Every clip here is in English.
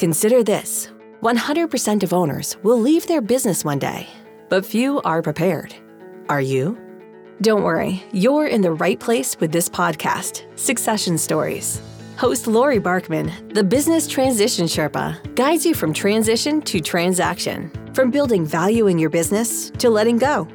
Consider this 100% of owners will leave their business one day, but few are prepared. Are you? Don't worry, you're in the right place with this podcast, Succession Stories. Host Lori Barkman, the business transition Sherpa, guides you from transition to transaction, from building value in your business to letting go.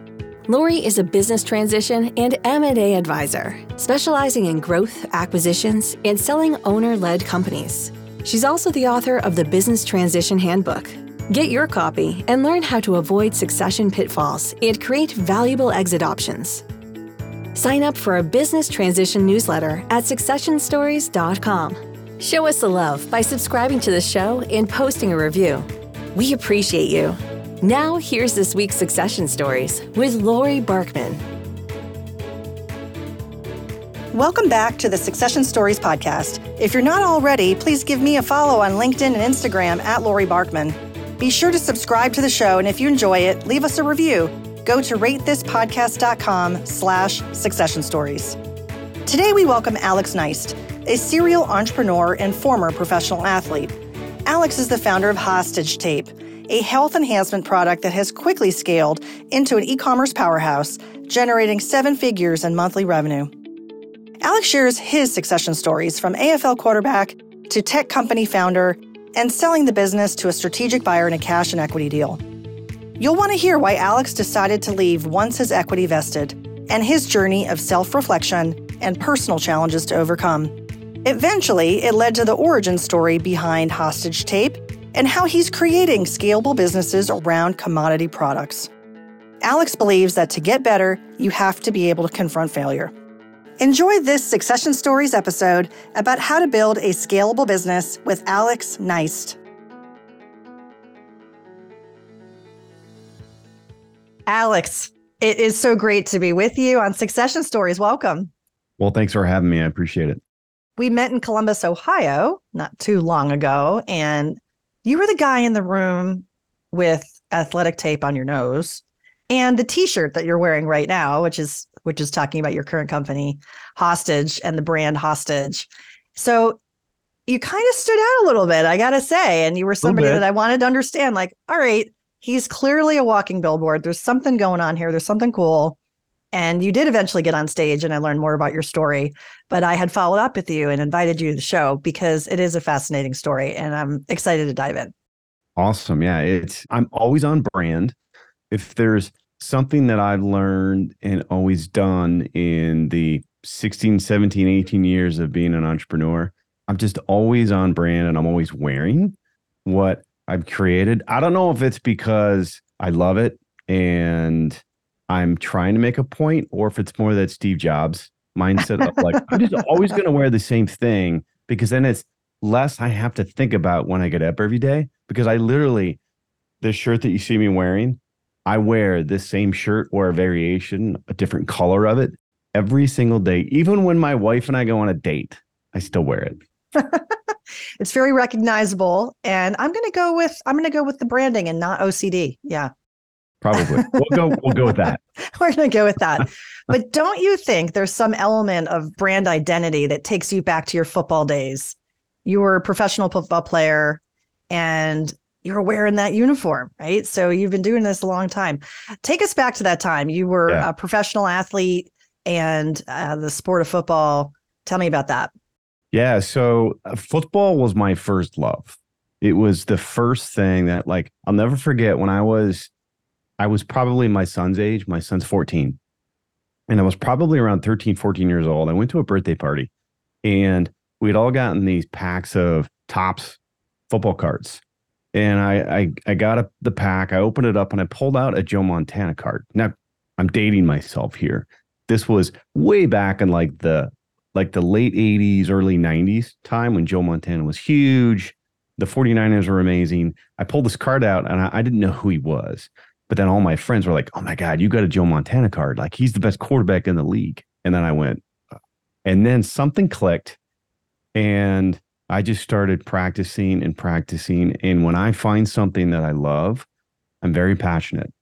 Lori is a business transition and M&A advisor, specializing in growth, acquisitions, and selling owner-led companies. She's also the author of the Business Transition Handbook. Get your copy and learn how to avoid succession pitfalls and create valuable exit options. Sign up for a business transition newsletter at successionstories.com. Show us the love by subscribing to the show and posting a review. We appreciate you. Now, here's this week's Succession Stories with Lori Barkman. Welcome back to the Succession Stories podcast. If you're not already, please give me a follow on LinkedIn and Instagram at Lori Barkman. Be sure to subscribe to the show, and if you enjoy it, leave us a review go to ratethispodcast.com slash succession stories. Today we welcome Alex Neist, a serial entrepreneur and former professional athlete. Alex is the founder of Hostage Tape, a health enhancement product that has quickly scaled into an e-commerce powerhouse, generating seven figures in monthly revenue. Alex shares his succession stories from AFL quarterback to tech company founder and selling the business to a strategic buyer in a cash and equity deal. You'll want to hear why Alex decided to leave once his equity vested and his journey of self reflection and personal challenges to overcome. Eventually, it led to the origin story behind Hostage Tape and how he's creating scalable businesses around commodity products. Alex believes that to get better, you have to be able to confront failure. Enjoy this Succession Stories episode about how to build a scalable business with Alex Neist. Alex, it is so great to be with you on Succession Stories. Welcome. Well, thanks for having me. I appreciate it. We met in Columbus, Ohio, not too long ago, and you were the guy in the room with athletic tape on your nose and the t-shirt that you're wearing right now, which is which is talking about your current company, Hostage and the brand Hostage. So you kind of stood out a little bit, I got to say, and you were somebody that I wanted to understand like, all right, he's clearly a walking billboard. There's something going on here. There's something cool. And you did eventually get on stage and I learned more about your story. But I had followed up with you and invited you to the show because it is a fascinating story and I'm excited to dive in. Awesome. Yeah. It's I'm always on brand. If there's something that I've learned and always done in the 16, 17, 18 years of being an entrepreneur, I'm just always on brand and I'm always wearing what I've created. I don't know if it's because I love it and I'm trying to make a point, or if it's more that Steve Jobs mindset of like, I'm just always going to wear the same thing because then it's less I have to think about when I get up every day. Because I literally, this shirt that you see me wearing, I wear this same shirt or a variation, a different color of it every single day. Even when my wife and I go on a date, I still wear it. it's very recognizable. And I'm going to go with I'm going to go with the branding and not OCD. Yeah. Probably. We'll go we'll go with that. We're going to go with that. but don't you think there's some element of brand identity that takes you back to your football days? You were a professional football player and you're wearing that uniform, right? So you've been doing this a long time. Take us back to that time. You were yeah. a professional athlete and uh, the sport of football. Tell me about that. Yeah. So uh, football was my first love. It was the first thing that, like, I'll never forget when I was, I was probably my son's age. My son's 14. And I was probably around 13, 14 years old. I went to a birthday party and we'd all gotten these packs of Topps football cards. And I, I, I got the pack, I opened it up and I pulled out a Joe Montana card. Now, I'm dating myself here. This was way back in like the like the late 80s, early 90s time when Joe Montana was huge. The 49ers were amazing. I pulled this card out and I, I, didn't know who he was. But then all my friends were like, oh my God, you got a Joe Montana card. Like he's the best quarterback in the league. And then I went, uh, and then something clicked and I just started practicing and practicing. And when I find something that I love, I'm very passionate,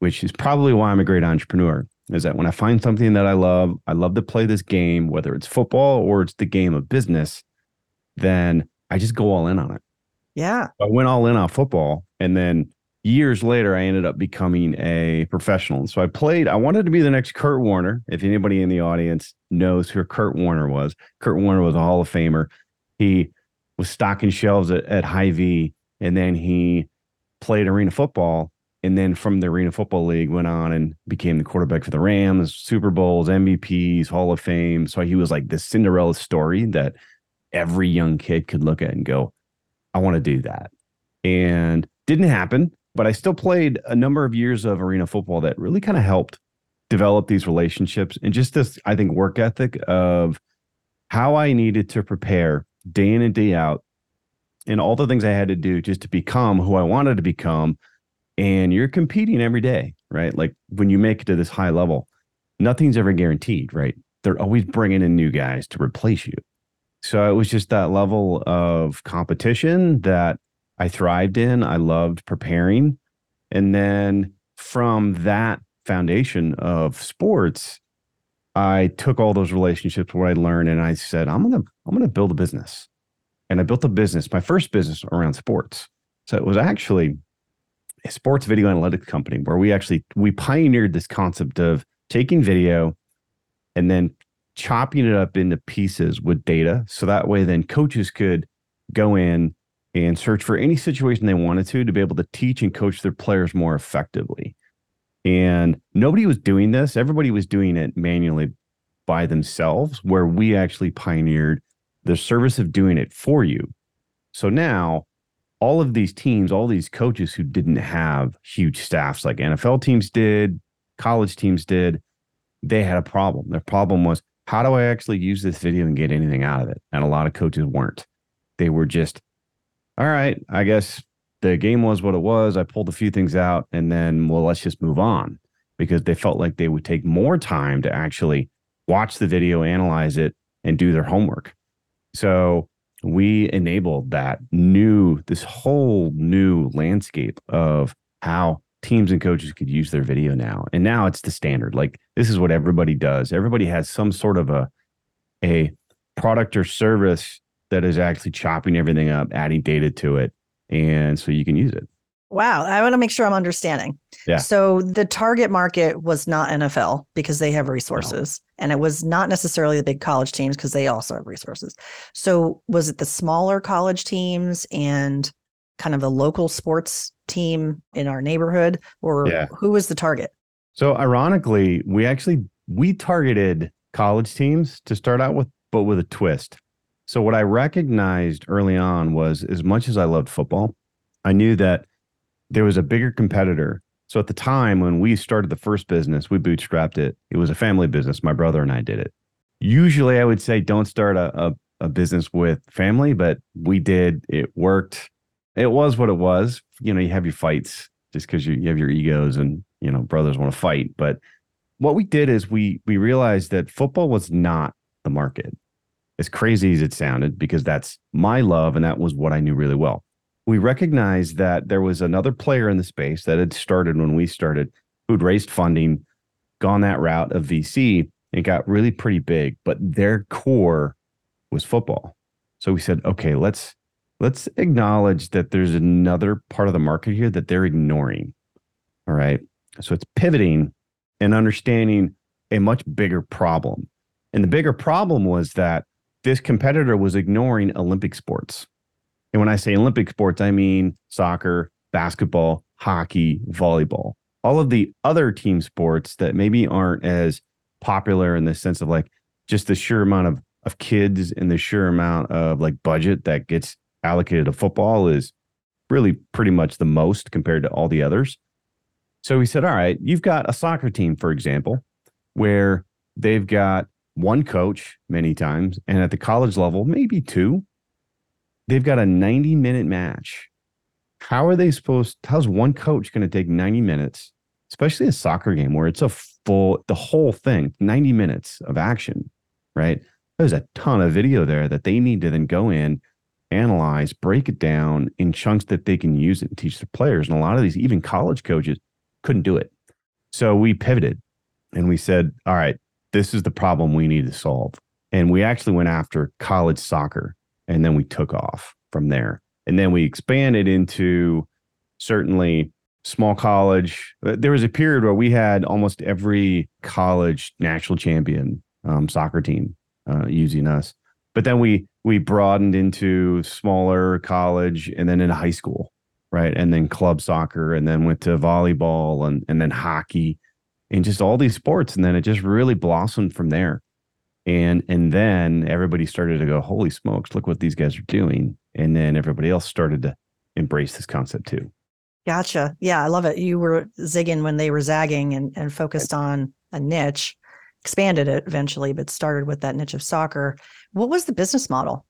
which is probably why I'm a great entrepreneur is that when I find something that I love, I love to play this game, whether it's football or it's the game of business, then I just go all in on it. Yeah. I went all in on football. And then years later, I ended up becoming a professional. So I played, I wanted to be the next Kurt Warner. If anybody in the audience knows who Kurt Warner was, Kurt Warner was a Hall of Famer. He was stocking shelves at, at Hy-Vee, and then he played arena football. And then from the Arena Football League, went on and became the quarterback for the Rams, Super Bowls, MVPs, Hall of Fame. So he was like this Cinderella story that every young kid could look at and go, I want to do that. And didn't happen, but I still played a number of years of arena football that really kind of helped develop these relationships and just this, I think, work ethic of how I needed to prepare day in and day out and all the things I had to do just to become who I wanted to become. And you're competing every day, right? Like when you make it to this high level, nothing's ever guaranteed, right? They're always bringing in new guys to replace you. So it was just that level of competition that I thrived in. I loved preparing. And then from that foundation of sports, I took all those relationships where I learned and I said, I'm gonna, I'm gonna build a business. And I built a business, my first business around sports. So it was actually a sports video analytics company where we actually we pioneered this concept of taking video and then chopping it up into pieces with data. So that way then coaches could go in and search for any situation they wanted to to be able to teach and coach their players more effectively. And nobody was doing this. Everybody was doing it manually by themselves, where we actually pioneered the service of doing it for you. So now all of these teams, all these coaches who didn't have huge staffs like NFL teams did, college teams did, they had a problem. Their problem was how do I actually use this video and get anything out of it? And a lot of coaches weren't. They were just, all right, I guess the game was what it was. I pulled a few things out and then, well, let's just move on because they felt like they would take more time to actually watch the video, analyze it, and do their homework. So we enabled that new, this whole new landscape of how teams and coaches could use their video now. And now it's the standard. Like this is what everybody does. Everybody has some sort of a a product or service that is actually chopping everything up, adding data to it, and so you can use it. Wow, I want to make sure I'm understanding. Yeah. So the target market was not NFL because they have resources, no. and it was not necessarily the big college teams because they also have resources. So was it the smaller college teams and kind of the local sports team in our neighborhood or yeah. who was the target? So ironically, we actually we targeted college teams to start out with, but with a twist. So what I recognized early on was as much as I loved football, I knew that there was a bigger competitor. So at the time when we started the first business, we bootstrapped it. It was a family business. My brother and I did it. Usually I would say don't start a, a, a business with family, but we did. It worked it was what it was. You know, you have your fights just because you, you have your egos and you know brothers want to fight. But what we did is we we realized that football was not the market. As crazy as it sounded, because that's my love and that was what I knew really well. We recognized that there was another player in the space that had started when we started, who'd raised funding, gone that route of VC, and got really pretty big, but their core was football. So we said, okay, let's let's acknowledge that there's another part of the market here that they're ignoring. All right. So it's pivoting and understanding a much bigger problem. And the bigger problem was that this competitor was ignoring Olympic sports. And when I say Olympic sports, I mean soccer, basketball, hockey, volleyball, all of the other team sports that maybe aren't as popular in the sense of like just the sheer amount of, of kids and the sheer amount of like budget that gets allocated to football is really pretty much the most compared to all the others. So he said, All right, you've got a soccer team, for example, where they've got one coach many times, and at the college level, maybe two. They've got a 90 minute match. How are they supposed, how's one coach going to take 90 minutes, especially a soccer game where it's a full, the whole thing, 90 minutes of action, right? There's a ton of video there that they need to then go in analyze, break it down in chunks that they can use it and teach the players. And a lot of these, even college coaches, couldn't do it. So we pivoted and we said, all right, this is the problem we need to solve. And we actually went after college soccer and then we took off from there. And then we expanded into certainly small college. There was a period where we had almost every college national champion um, soccer team uh, using us. But then we we broadened into smaller college and then into high school, right? And then club soccer and then went to volleyball and and then hockey and just all these sports. And then it just really blossomed from there. And and then everybody started to go, holy smokes, look what these guys are doing. And then everybody else started to embrace this concept too. Gotcha. Yeah, I love it. You were zigging when they were zagging and, and focused on a niche, expanded it eventually, but started with that niche of soccer. What was the business model?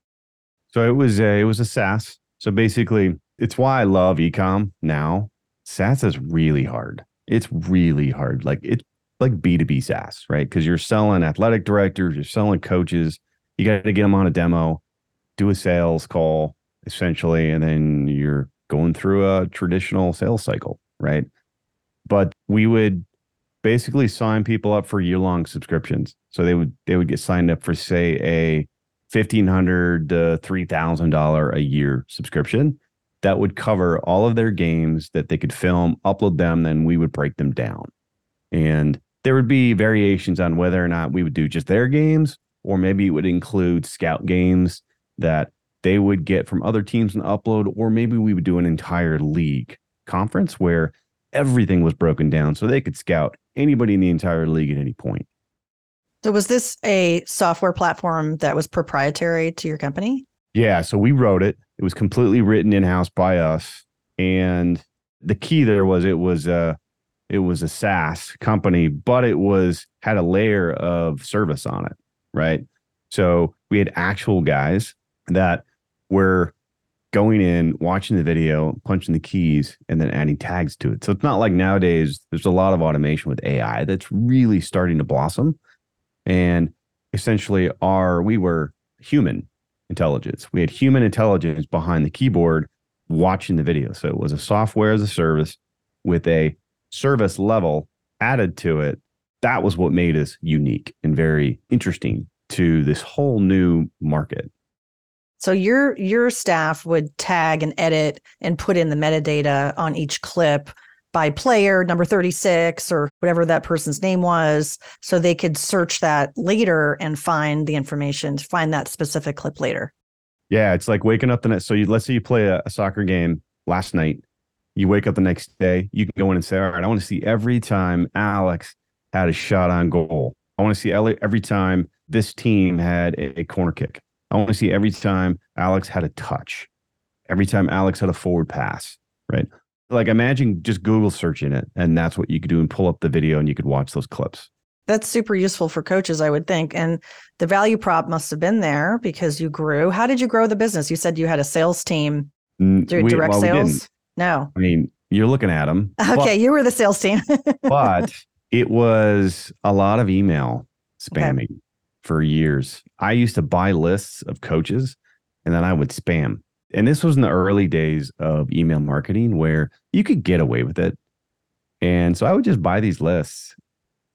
So it was a it was a SaaS. So basically, it's why I love ecom now. SaaS is really hard. It's really hard. Like it's like B2B SaaS, right? Because you're selling athletic directors, you're selling coaches. You got to get them on a demo, do a sales call essentially, and then you're going through a traditional sales cycle, right? But we would basically sign people up for year-long subscriptions. So they would they would get signed up for say a fifteen hundred to three thousand dollar a year subscription that would cover all of their games that they could film, upload them, then we would break them down. And there would be variations on whether or not we would do just their games, or maybe it would include scout games that they would get from other teams and upload, or maybe we would do an entire league conference where everything was broken down so they could scout anybody in the entire league at any point. So, was this a software platform that was proprietary to your company? Yeah. So, we wrote it, it was completely written in house by us. And the key there was it was a it was a SaaS company, but it was had a layer of service on it, right? So we had actual guys that were going in, watching the video, punching the keys, and then adding tags to it. So it's not like nowadays there's a lot of automation with AI that's really starting to blossom. And essentially our we were human intelligence. We had human intelligence behind the keyboard watching the video. So it was a software as a service with a service level added to it. That was what made us unique and very interesting to this whole new market. So your your staff would tag and edit and put in the metadata on each clip by player number 36 or whatever that person's name was so they could search that later and find the information find that specific clip later. Yeah, it's like waking up the next so you let's say you play a, a soccer game last night. You wake up the next day, you can go in and say, "All right, I want to see every time Alex had a shot on goal. I want to see every time this team had a, a corner kick." I want to see every time Alex had a touch, every time Alex had a forward pass, right? Like imagine just Google searching it, and that's what you could do and pull up the video and you could watch those clips. That's super useful for coaches, I would think. And the value prop must have been there because you grew. How did you grow the business? You said you had a sales team. Do direct well, sales? No. I mean, you're looking at them. Okay, but, you were the sales team. but it was a lot of email spamming. Okay for years. I used to buy lists of coaches and then I would spam. And this was in the early days of email marketing where you could get away with it. And so I would just buy these lists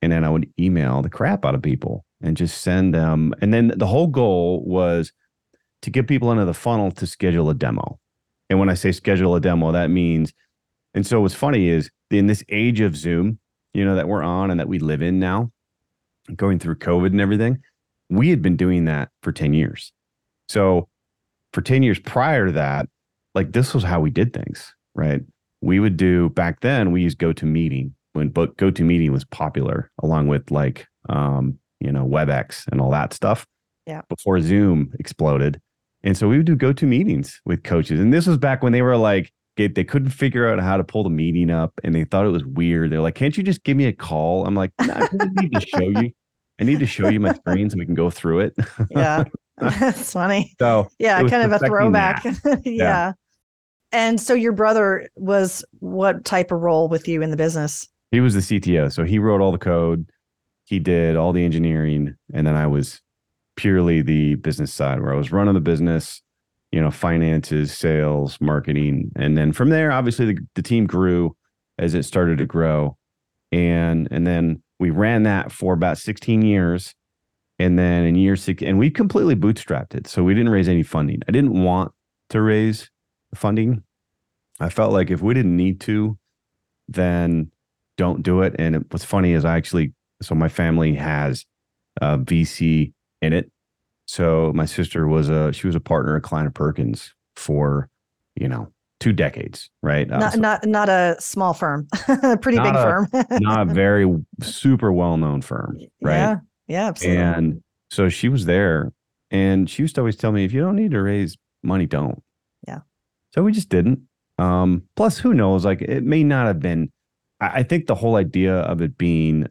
and then I would email the crap out of people and just send them. And then the whole goal was to get people into the funnel to schedule a demo. And when I say schedule a demo, that means, and so what's funny is in this age of Zoom, you know, that we're on and that we live in now, going through COVID and everything, we had been doing that for 10 years. So for 10 years prior to that, like this was how we did things, right? We would do back then, we used GoToMeeting when but GoToMeeting was popular, along with like, um, you know, WebEx and all that stuff. Yeah. Before Zoom exploded. And so we would do GoToMeetings with coaches. And this was back when they were like, they couldn't figure out how to pull the meeting up and they thought it was weird. They're like, can't you just give me a call? I'm like, nah, I need to show you. I need to show you my screens and we can go through it. yeah. That's funny. So yeah, kind of a throwback. yeah. yeah. And so your brother was what type of role with you in the business? He was the CTO. So he wrote all the code. He did all the engineering. And then I was purely the business side where I was running the business, you know, finances, sales, marketing. And then from there, obviously the, the team grew as it started to grow. And and then we ran that for about 16 years. And then in year six, and we completely bootstrapped it. So we didn't raise any funding. I didn't want to raise funding. I felt like if we didn't need to, then don't do it. And it, what's funny is I actually, so my family has a VC in it. So my sister was a, she was a partner at Kleiner Perkins for, you know, two decades, right? Uh, not, so not, not a small firm, a pretty big a, firm, not a very super well known firm, right? Yeah, yeah, absolutely. And so she was there, and she used to always tell me, if you don't need to raise money, don't. Yeah. So we just didn't. Um, plus, who knows? Like, it may not have been. I, I think the whole idea of it being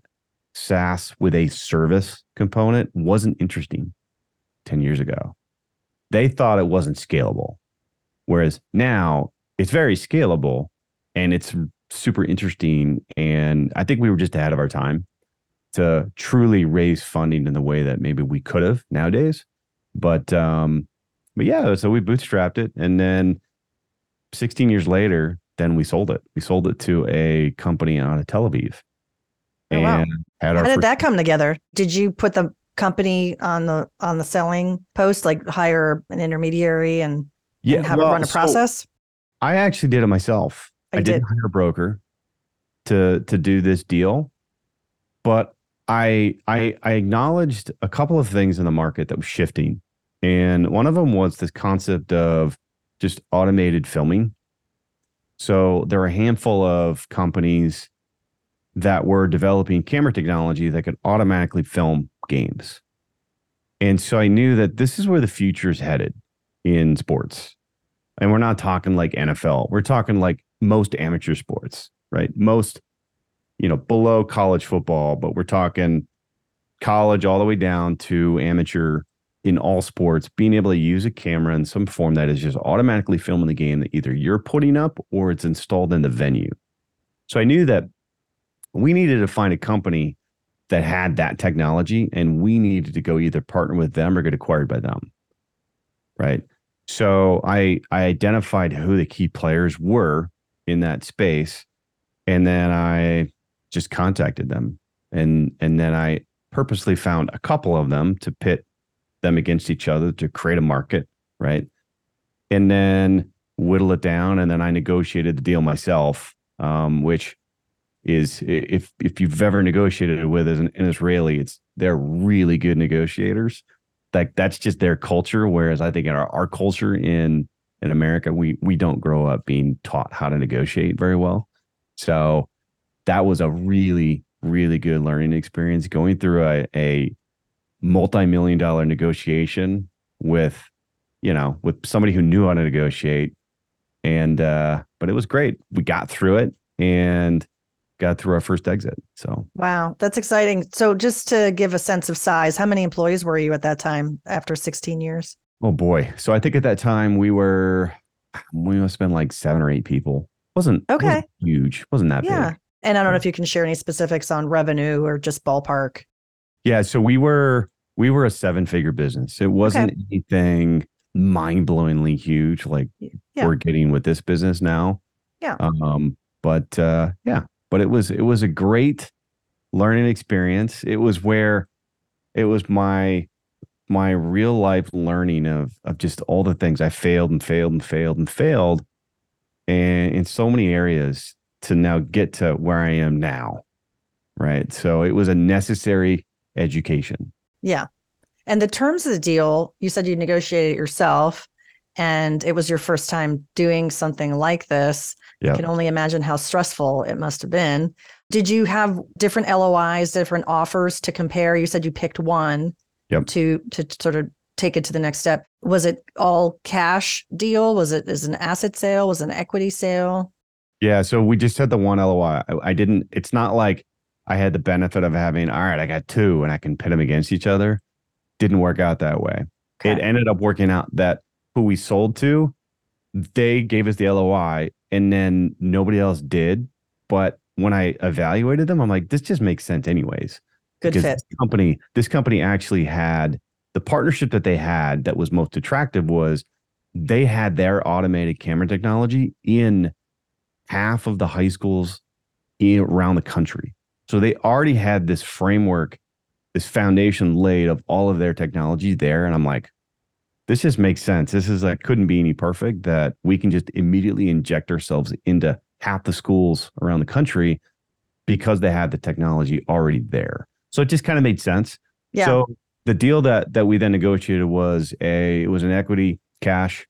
SaaS with a service component wasn't interesting 10 years ago. They thought it wasn't scalable. Whereas now it's very scalable and it's super interesting. And I think we were just ahead of our time to truly raise funding in the way that maybe we could have nowadays. But um, but yeah, so we bootstrapped it, and then 16 years later, then we sold it. We sold it to a company out of Tel Aviv. Oh, wow. How did first- that come together? Did you put the company on the on the selling post, like hire an intermediary and, yeah, and have well, it run a process? So I actually did it myself. I, I did. didn't hire a broker to to do this deal, but I I I acknowledged a couple of things in the market that was shifting, and one of them was this concept of just automated filming. So there are a handful of companies that were developing camera technology that could automatically film games. And so I knew that this is where the future is headed in sports. And we're not talking like NFL. We're talking like most amateur sports, right? Most, you know, below college football, but we're talking college all the way down to amateur in all sports, being able to use a camera in some form that is just automatically filming the game that either you're putting up or it's installed in the venue. So I knew that we needed to find a company that had that technology and we needed to go either partner with them or get acquired by them. Right. So I I identified who the key players were in that space, and then I just contacted them, and and then I purposely found a couple of them to pit them against each other to create a market, right? And then whittle it down, and then I negotiated the deal myself, um, which is if if you've ever negotiated with an, an Israeli, it's they're really good negotiators like that's just their culture. Whereas I think in our, our culture in in America, we we don't grow up being taught how to negotiate very well. So that was a really, really good learning experience going through a, a multi-million dollar negotiation with, you know, with somebody who knew how to negotiate. And uh, but it was great. We got through it and got through our first exit. So wow, that's exciting. So just to give a sense of size, how many employees were you at that time after 16 years? Oh boy. So I think at that time we were we must have been like seven or eight people. Wasn't okay. Wasn't huge. Wasn't that yeah. big. And I don't know if you can share any specifics on revenue or just ballpark. Yeah. So we were we were a seven figure business. It wasn't okay. anything mind blowingly huge like yeah. we're getting with this business now. Yeah. Um, but uh yeah, but it was it was a great learning experience. It was where it was my my real life learning of of just all the things I failed and failed and failed and failed and in so many areas to now get to where I am now. Right. So it was a necessary education. Yeah. And the terms of the deal, you said you negotiated it yourself and it was your first time doing something like this. Yep. I can only imagine how stressful it must have been. Did you have different LOIs, different offers to compare? You said you picked one yep. to to sort of take it to the next step. Was it all cash deal? Was it is an asset sale? Was it an equity sale? Yeah, so we just had the one LOI. I, I didn't. It's not like I had the benefit of having. All right, I got two, and I can pit them against each other. Didn't work out that way. Okay. It ended up working out that who we sold to, they gave us the LOI and then nobody else did. But when I evaluated them, I'm like, this just makes sense anyways. Good because fit. This company, this company actually had the partnership that they had that was most attractive was they had their automated camera technology in half of the high schools in, around the country. So they already had this framework, this foundation laid of all of their technology there. And I'm like, this just makes sense. This is like couldn't be any perfect that we can just immediately inject ourselves into half the schools around the country because they had the technology already there. So it just kind of made sense. Yeah. So the deal that that we then negotiated was a it was an equity cash,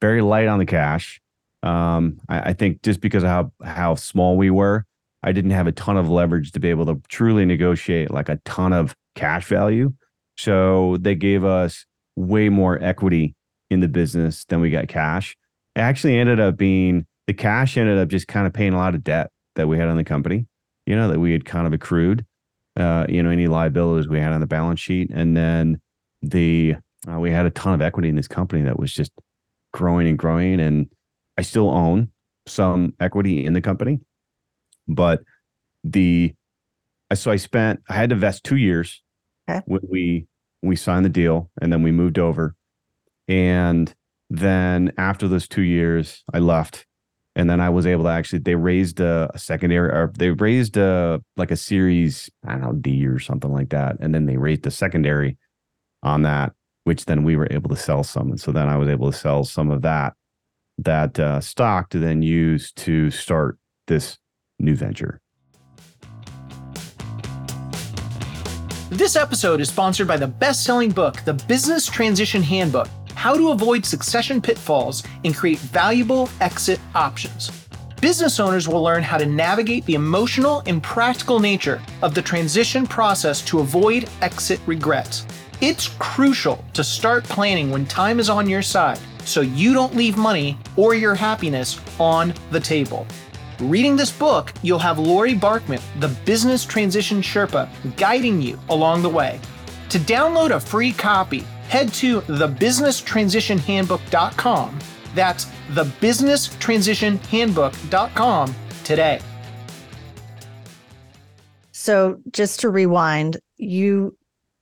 very light on the cash. Um, I, I think just because of how how small we were, I didn't have a ton of leverage to be able to truly negotiate like a ton of cash value. So they gave us way more equity in the business than we got cash. It actually ended up being the cash ended up just kind of paying a lot of debt that we had on the company, you know, that we had kind of accrued, uh, you know, any liabilities we had on the balance sheet. And then the, uh, we had a ton of equity in this company that was just growing and growing. And I still own some equity in the company, but the, so I spent, I had to invest two years Okay. when we we signed the deal and then we moved over. And then after those two years i left. And then i was able to actually they raised a, a secondary or they raised a like a series i don't know d or something like that. And then they raised a secondary on that which then we were able to sell some. And so then i was able to sell some of that that uh, stock to then use to start this new venture This episode is sponsored by the best selling book, The Business Transition Handbook How to Avoid Succession Pitfalls and Create Valuable Exit Options. Business owners will learn how to navigate the emotional and practical nature of the transition process to avoid exit regrets. It's crucial to start planning when time is on your side so you don't leave money or your happiness on the table. Reading this book, you'll have Lori Barkman, the business transition Sherpa, guiding you along the way. To download a free copy, head to thebusinesstransitionhandbook.com. That's thebusinesstransitionhandbook.com today. So just to rewind, you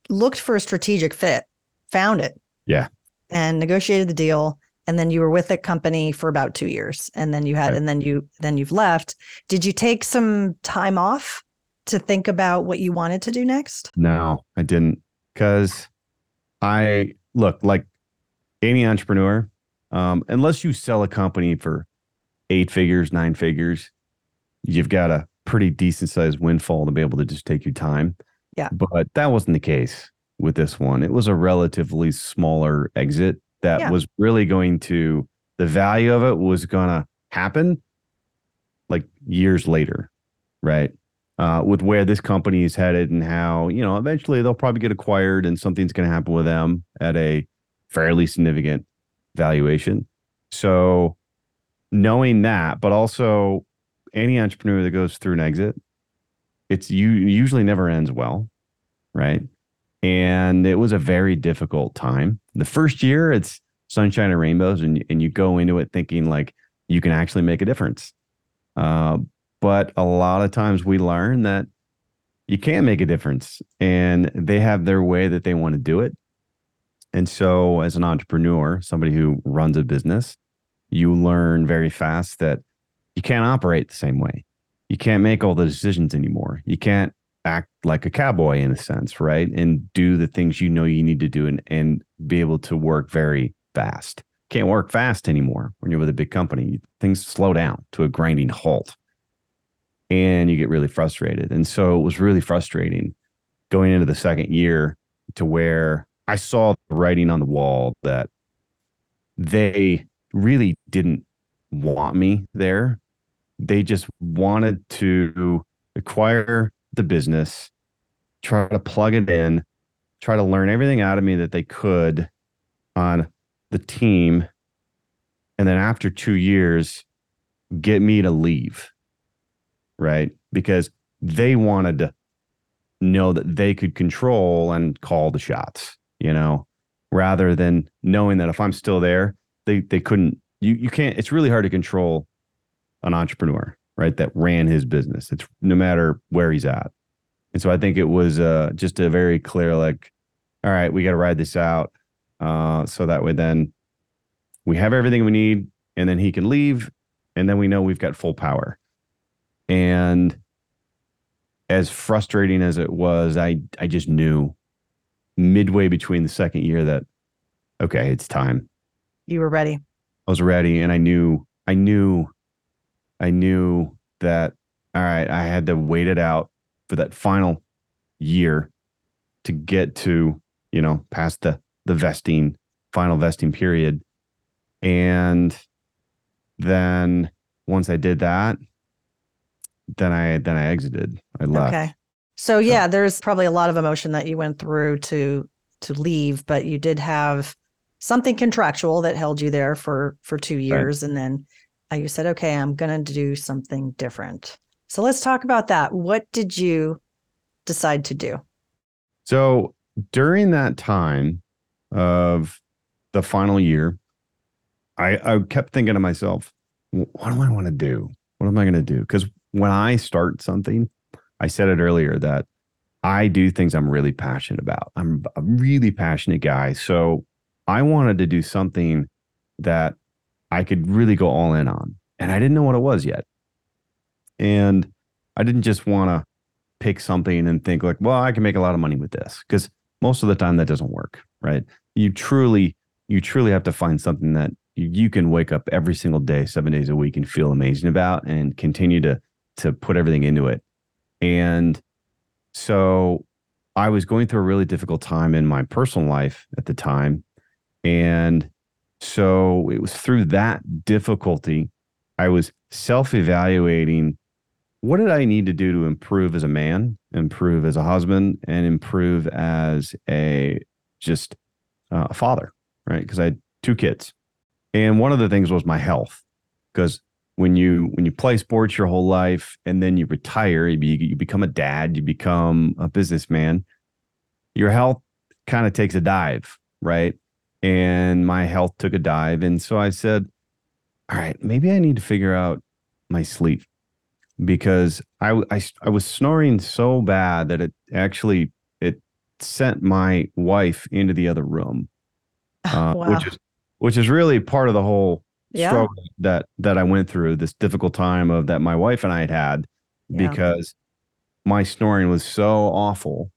looked for a strategic fit, found it. Yeah. And negotiated the deal. And then you were with the company for about two years. And then you had, Right. and then you, then you've left. Did you take some time off to think about what you wanted to do next? No, I didn't. Because I look like any entrepreneur, um, unless you sell a company for eight figures, nine figures, you've got a pretty decent sized windfall to be able to just take your time. Yeah. But that wasn't the case with this one. It was a relatively smaller exit that Yeah. was really going to, the value of it was going to happen like years later. Right uh, with where this company is headed and how you know eventually they'll probably get acquired and something's going to happen with them at a fairly significant valuation. So knowing that, but also any entrepreneur that goes through an exit, it's you usually never ends well, right? And it was a very difficult time. The first year, it's sunshine and rainbows, and and you go into it thinking like you can actually make a difference. Uh, but a lot of times we learn that you can make a difference and they have their way that they want to do it. And so, as an entrepreneur, somebody who runs a business, you learn very fast that you can't operate the same way. You can't make all the decisions anymore. You can't act like a cowboy in a sense, right? And do the things you know you need to do and, and be able to work very fast. Can't work fast anymore when you're with a big company. Things slow down to a grinding halt and you get really frustrated. And so it was really frustrating going into the second year to where I saw the writing on the wall that they really didn't want me there. They just wanted to acquire the business, try to plug it in, try to learn everything out of me that they could on the team. And then after two years, get me to leave right? Because they wanted to know that they could control and call the shots, you know, rather than knowing that if I'm still there, they they couldn't you you can't it's really hard to control an entrepreneur, right? That ran his business. It's no matter where he's at. And so I think it was uh just a very clear like all right, we got to ride this out uh so that way then we have everything we need and then he can leave and then we know we've got full power and as frustrating as it was i i just knew midway between the second year that okay, it's time. You were ready. I was ready and I knew, I knew, I knew that, all right, I had to wait it out for that final year to get to, you know, past the, the vesting, final vesting period. And then once I did that, then I, then I exited. I left. Okay. So yeah, there's probably a lot of emotion that you went through to to leave, but you did have something contractual that held you there for for two years, and then you said, "Okay, I'm going to do something different." So let's talk about that. What did you decide to do? So during that time of the final year, I, I kept thinking to myself, what do I want to do? What am I going to do? Because when I start something, I said it earlier that I do things I'm really passionate about. I'm a really passionate guy. So I wanted to do something that I could really go all in on. And I didn't know what it was yet. And I didn't just want to pick something and think like, well, I can make a lot of money with this. Because most of the time that doesn't work, right? You truly, you truly have to find something that you, can wake up every single day, seven days a week and feel amazing about and continue to to put everything into it. And so I was going through a really difficult time in my personal life at the time. And so it was through that difficulty, I was self evaluating what did I need to do to improve as a man, improve as a husband, and improve as a just uh, a father, right? Because I had two kids. And one of the things was my health, because when you when you play sports your whole life and then you retire you, you become a dad you become a businessman your health kind of takes a dive right and my health took a dive and so i said all right maybe i need to figure out my sleep because i i, I was snoring so bad that it actually it sent my wife into the other room uh, wow. which is which is really part of the whole yeah. struggle that that I went through, this difficult time of that my wife and I had had yeah. because my snoring was so awful.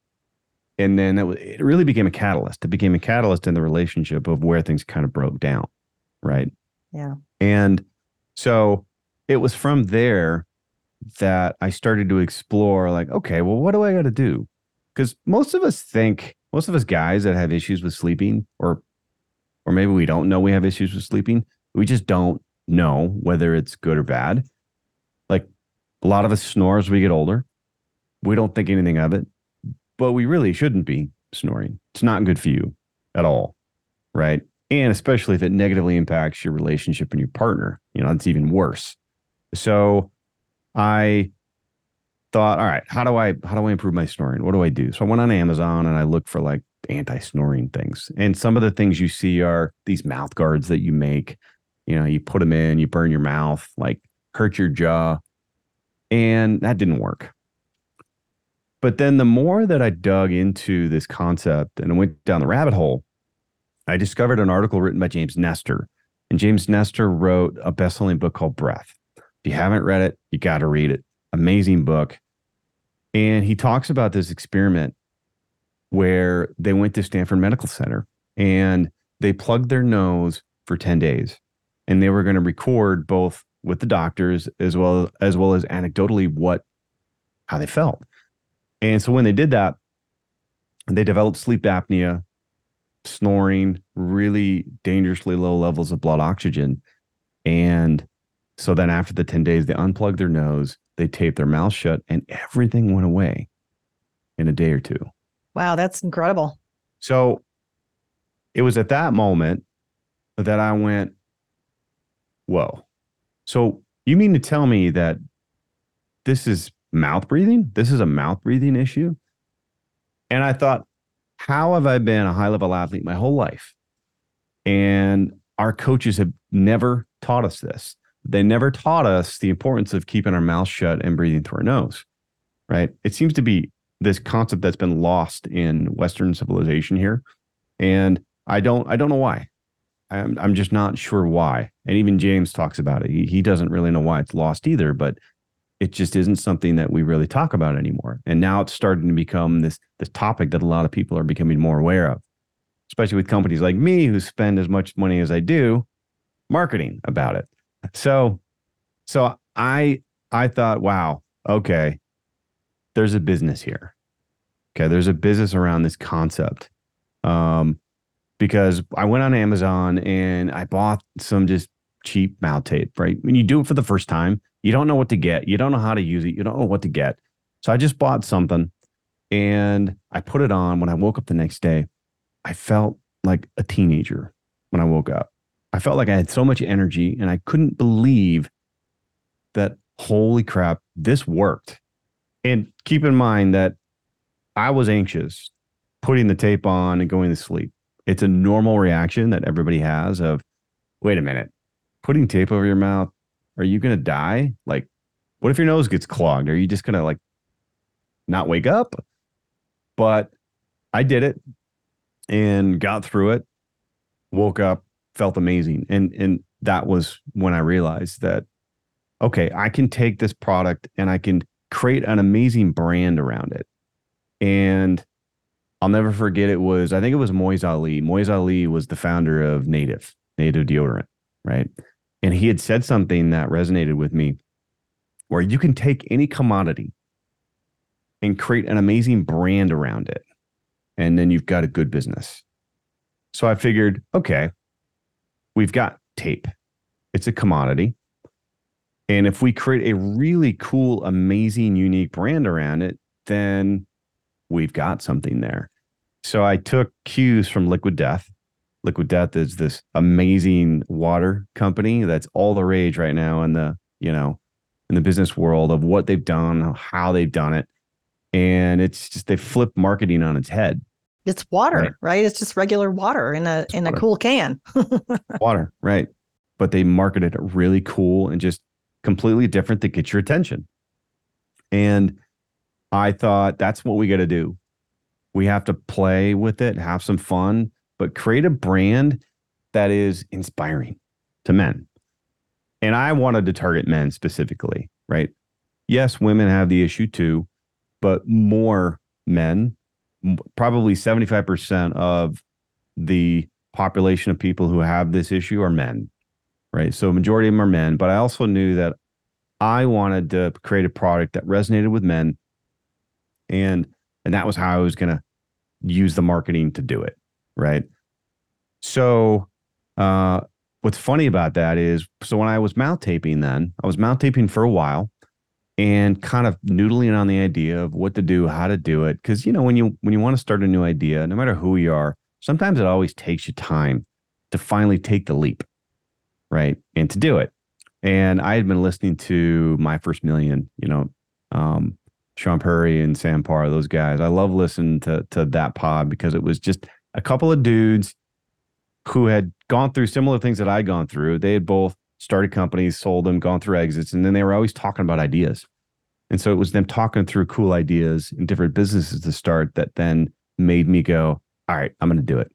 And then it, it really became a catalyst. It became a catalyst in the relationship of where things kind of broke down. Right. Yeah. And so it was from there that I started to explore like, okay, well, what do I got to do? Because most of us think, most of us guys that have issues with sleeping, or or maybe we don't know we have issues with sleeping, we just don't know whether it's good or bad. Like a lot of us snore as we get older. We don't think anything of it, but we really shouldn't be snoring. It's not good for you at all. Right. And especially if it negatively impacts your relationship and your partner, you know, it's even worse. So I thought, all right, how do I how do I improve my snoring? What do I do? So I went on Amazon and I looked for like anti-snoring things. And some of the things you see are these mouth guards that you make you know, you put them in, you burn your mouth, like hurt your jaw. And that didn't work. But then the more that I dug into this concept and went down the rabbit hole, I discovered an article written by James Nestor. And James Nestor wrote a best-selling book called Breath. If you haven't read it, you got to read it. Amazing book. And he talks about this experiment where they went to Stanford Medical Center and they plugged their nose for 10 days and they were going to record both with the doctors as well as well as anecdotally what how they felt. And so when they did that, they developed sleep apnea, snoring, really dangerously low levels of blood oxygen. And so then after the 10 days, they unplugged their nose, they taped their mouth shut, and everything went away in a day or two. Wow, that's incredible. So it was at that moment that I went, Whoa. So you mean to tell me that this is mouth breathing? This is a mouth breathing issue? And I thought, how have I been a high level athlete my whole life? And our coaches have never taught us this. They never taught us the importance of keeping our mouth shut and breathing through our nose, right? It seems to be this concept that's been lost in Western civilization here. And I don't, I don't know why. I'm, I'm just not sure why. And even James talks about it. He, he doesn't really know why it's lost either, but it just isn't something that we really talk about anymore. And now it's starting to become this this topic that a lot of people are becoming more aware of. especially with companies like me who spend as much money as I do marketing about it. So, so I, I thought, wow, okay, there's a business here. Okay. There's a business around this concept. Um, because I went on Amazon and I bought some just cheap mouth tape, right? When you do it for the first time, you don't know what to get. You don't know how to use it. You don't know what to get. So I just bought something and I put it on. When I woke up the next day, I felt like a teenager when I woke up. I felt like I had so much energy and I couldn't believe that, holy crap, this worked. And keep in mind that I was anxious putting the tape on and going to sleep. It's a normal reaction that everybody has of, wait a minute, putting tape over your mouth, are you going to die? Like, what if your nose gets clogged? Are you just going to like not wake up? But I did it and got through it, woke up, felt amazing. And and that was when I realized that okay, I can take this product and I can create an amazing brand around it. And I'll never forget it was I think it was Moiz Ali. Moiz Ali was the founder of Native, Native deodorant, right? And he had said something that resonated with me where you can take any commodity and create an amazing brand around it. And then you've got a good business. So I figured, okay, we've got tape, it's a commodity. And if we create a really cool, amazing, unique brand around it, then we've got something there. So I took cues from Liquid Death. Liquid Death is this amazing water company that's all the rage right now in the, you know, in the business world of what they've done, how they've done it. And it's just they flip marketing on its head. It's water, right? right? It's just regular water in a in water. a cool can. water, right. But they marketed it really cool and just completely different to get your attention. And I thought that's what we got to do. We have to play with it, have some fun, but create a brand that is inspiring to men. And I wanted to target men specifically, right? Yes, women have the issue too, but more men, probably 75% of the population of people who have this issue are men, right? So majority of them are men, but I also knew that I wanted to create a product that resonated with men and and that was how I was going to use the marketing to do it, right? So, uh, what's funny about that is, so when I was mouth taping, then I was mouth taping for a while, and kind of noodling on the idea of what to do, how to do it, because you know when you when you want to start a new idea, no matter who you are, sometimes it always takes you time to finally take the leap, right, and to do it. And I had been listening to my first million, you know, um, Shaan Puri and Sam Parr, those guys. I love listening to to that pod because it was just a couple of dudes who had gone through similar things that I'd gone through. They had both started companies, sold them, gone through exits, and then they were always talking about ideas. And so it was them talking through cool ideas and different businesses to start that then made me go, all right, I'm going to do it.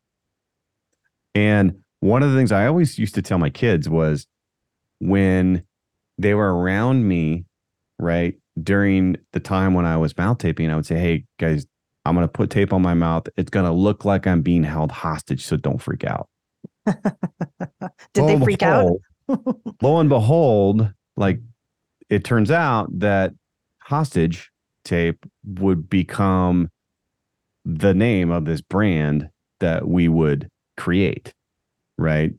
And one of the things I always used to tell my kids was when they were around me, right, during the time when I was mouth taping, I would say, hey, guys, I'm going to put tape on my mouth. It's going to look like I'm being held hostage. So don't freak out. Did lo they freak behold, out? lo and behold, like it turns out that hostage tape would become the name of this brand that we would create. Right.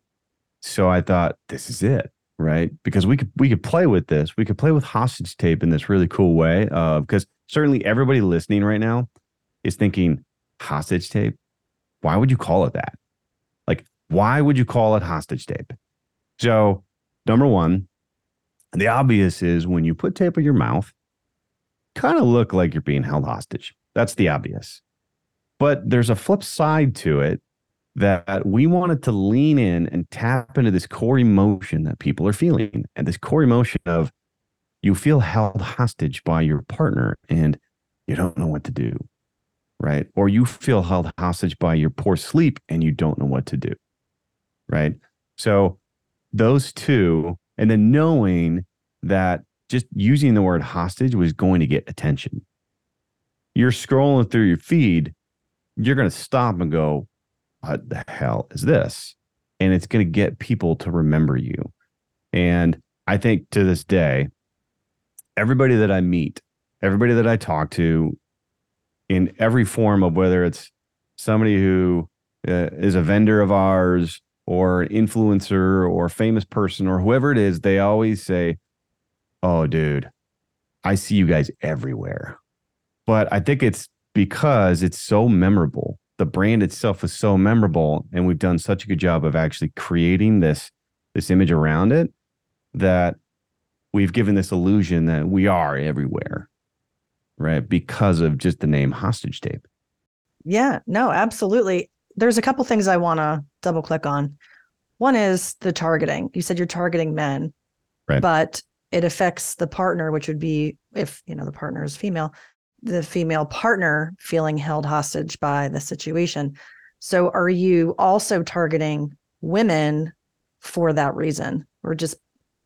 So I thought, this is it right? Because we could we could play with this. We could play with hostage tape in this really cool way. Uh, because certainly everybody listening right now is thinking hostage tape. Why would you call it that? Like, why would you call it hostage tape? So, number one, the obvious is when you put tape on your mouth, kind of look like you're being held hostage. That's the obvious. But there's a flip side to it that we wanted to lean in and tap into this core emotion that people are feeling and this core emotion of you feel held hostage by your partner and you don't know what to do right or you feel held hostage by your poor sleep and you don't know what to do right so those two and then knowing that just using the word hostage was going to get attention you're scrolling through your feed you're going to stop and go what the hell is this? And it's going to get people to remember you. And I think to this day, everybody that I meet, everybody that I talk to in every form of whether it's somebody who uh, is a vendor of ours or influencer or famous person or whoever it is, they always say, Oh, dude, I see you guys everywhere. But I think it's because it's so memorable. The brand itself is so memorable, and we've done such a good job of actually creating this this image around it that we've given this illusion that we are everywhere, right? Because of just the name hostage tape. Yeah, no, absolutely. There's a couple things I want to double click on. One is the targeting. You said you're targeting men, Right. but it affects the partner, which would be if you know the partner is female, the female partner feeling held hostage by the situation. So, are you also targeting women for that reason, or just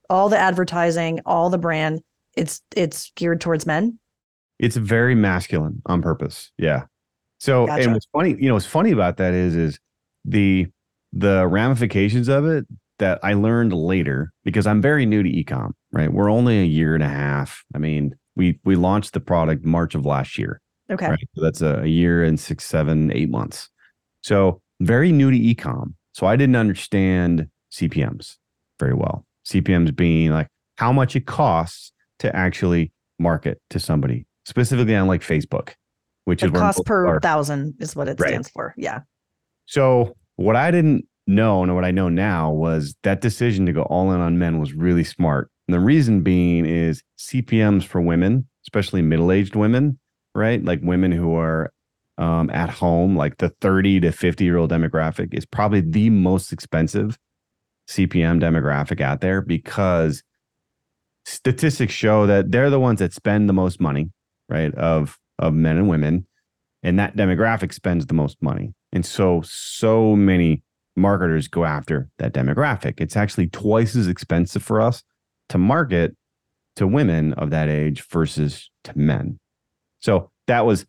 all the advertising, all the brand? It's it's geared towards men. It's very masculine on purpose. Yeah. So Gotcha. and what's funny, you know, what's funny about that is is the the ramifications of it that I learned later because I'm very new to ecom, right? We're only a year and a half. I mean, we we launched the product March of last year. Okay. Right. So that's a, a year and six, seven, eight months. So very new to ecom. So I didn't understand CPMs very well. CPMs being like how much it costs to actually market to somebody, specifically on like Facebook, which is Like where cost per are. thousand is what it Right. stands for. Yeah. So what I didn't know and what I know now was that decision to go all in on men was really smart. And the reason being is CPMs for women, especially middle-aged women, right? Like women who are um, at home, like the 30 to 50 year old demographic is probably the most expensive CPM demographic out there because statistics show that they're the ones that spend the most money, right? Of of men and women. And that demographic spends the most money. And so so many marketers go after that demographic. It's actually twice as expensive for us to market to women of that age versus to men. So that was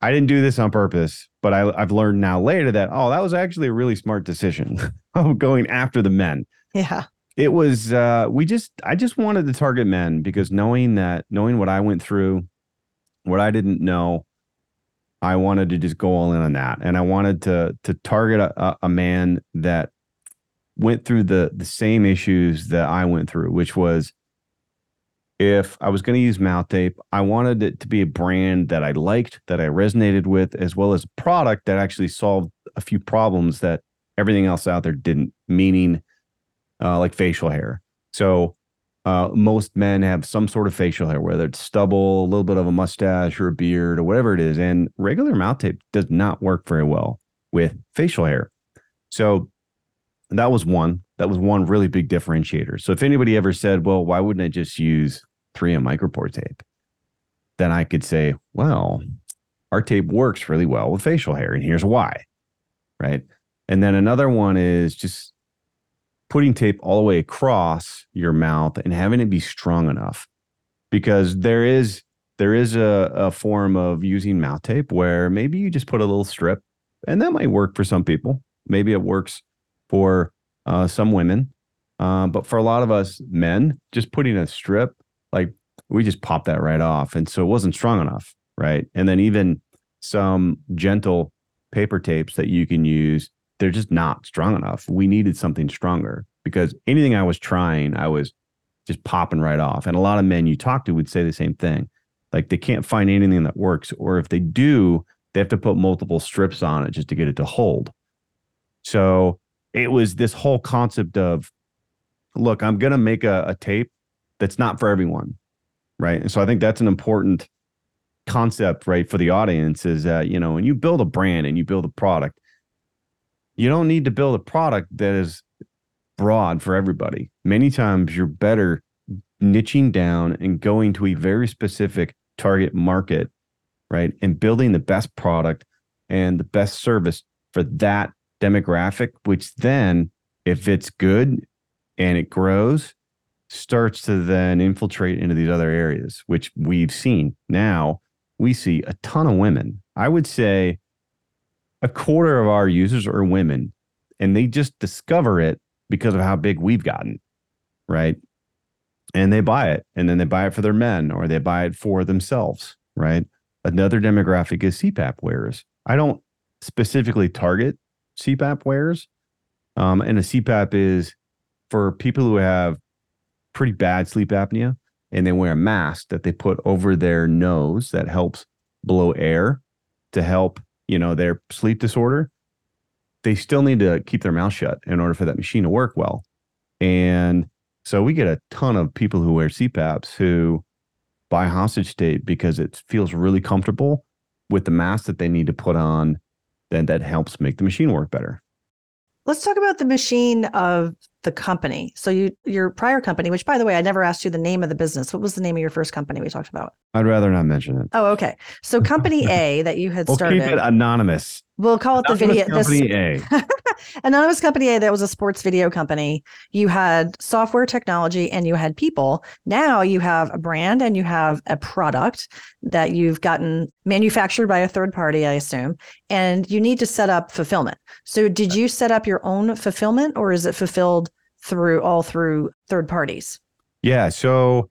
I didn't do this on purpose, but I, I've learned now later that oh, that was actually a really smart decision of going after the men Yeah. it was uh we just i just wanted to target men because knowing that knowing what i went through what i didn't know i wanted to just go all in on that and i wanted to to target a, a- man that went through the the same issues that i went through which was if i was going to use mouth tape i wanted it to be a brand that i liked that i resonated with as well as a product that actually solved a few problems that everything else out there didn't meaning uh, like facial hair. So uh, most men have some sort of facial hair, whether it's stubble, a little bit of a mustache or a beard or whatever it is. And regular mouth tape does not work very well with facial hair. So that was one. That was one really big differentiator. So if anybody ever said, well, why wouldn't I just use 3M micropore tape? Then I could say, well, our tape works really well with facial hair. And here's why. Right. And then another one is just putting tape all the way across your mouth and having it be strong enough. Because there is there is a, a form of using mouth tape where maybe you just put a little strip and that might work for some people. Maybe it works for uh, some women. Uh, but for a lot of us men just putting a strip like we just pop that right off. And so it wasn't strong enough right? And then even some gentle paper tapes that you can use they're just not strong enough. We needed something stronger because anything I was trying, I was just popping right off. And a lot of men you talk to would say the same thing. Like they can't find anything that works, or if they do, they have to put multiple strips on it just to get it to hold. So it was this whole concept of look, I'm going to make a, a tape that's not for everyone. Right. And so I think that's an important concept, right, for the audience is that, you know, when you build a brand and you build a product, you don't need to build a product that is broad for everybody. Many times you're better niching down and going to a very specific target market, right? And building the best product and the best service for that demographic, which then, if it's good and it grows, starts to then infiltrate into these other areas, which we've seen. Now we see a ton of women. I would say a quarter of our users are women and they just discover it because of how big we've gotten. Right. And they buy it and then they buy it for their men or they buy it for themselves. Right. Another demographic is CPAP wearers. I don't specifically target CPAP wearers. Um, and a CPAP is for people who have pretty bad sleep apnea and they wear a mask that they put over their nose that helps blow air to help, you know, their sleep disorder. They still need to keep their mouth shut in order for that machine to work well. And so we get a ton of people who wear CPAPs who buy hostage tape because it feels really comfortable with the mask that they need to put on then that helps make the machine work better. Let's talk about the machine of the company. So you your prior company, which by the way, I never asked you the name of the business. What was the name of your first company we talked about? I'd rather not mention it. Oh, okay. So company A that you had we'll started. Keep it anonymous. We'll call it anonymous the video. Company this, A. anonymous Company A. That was a sports video company. You had software technology and you had people. Now you have a brand and you have a product that you've gotten manufactured by a third party, I assume, and you need to set up fulfillment. So did you set up your own fulfillment, or is it fulfilled? through all through third parties. Yeah. So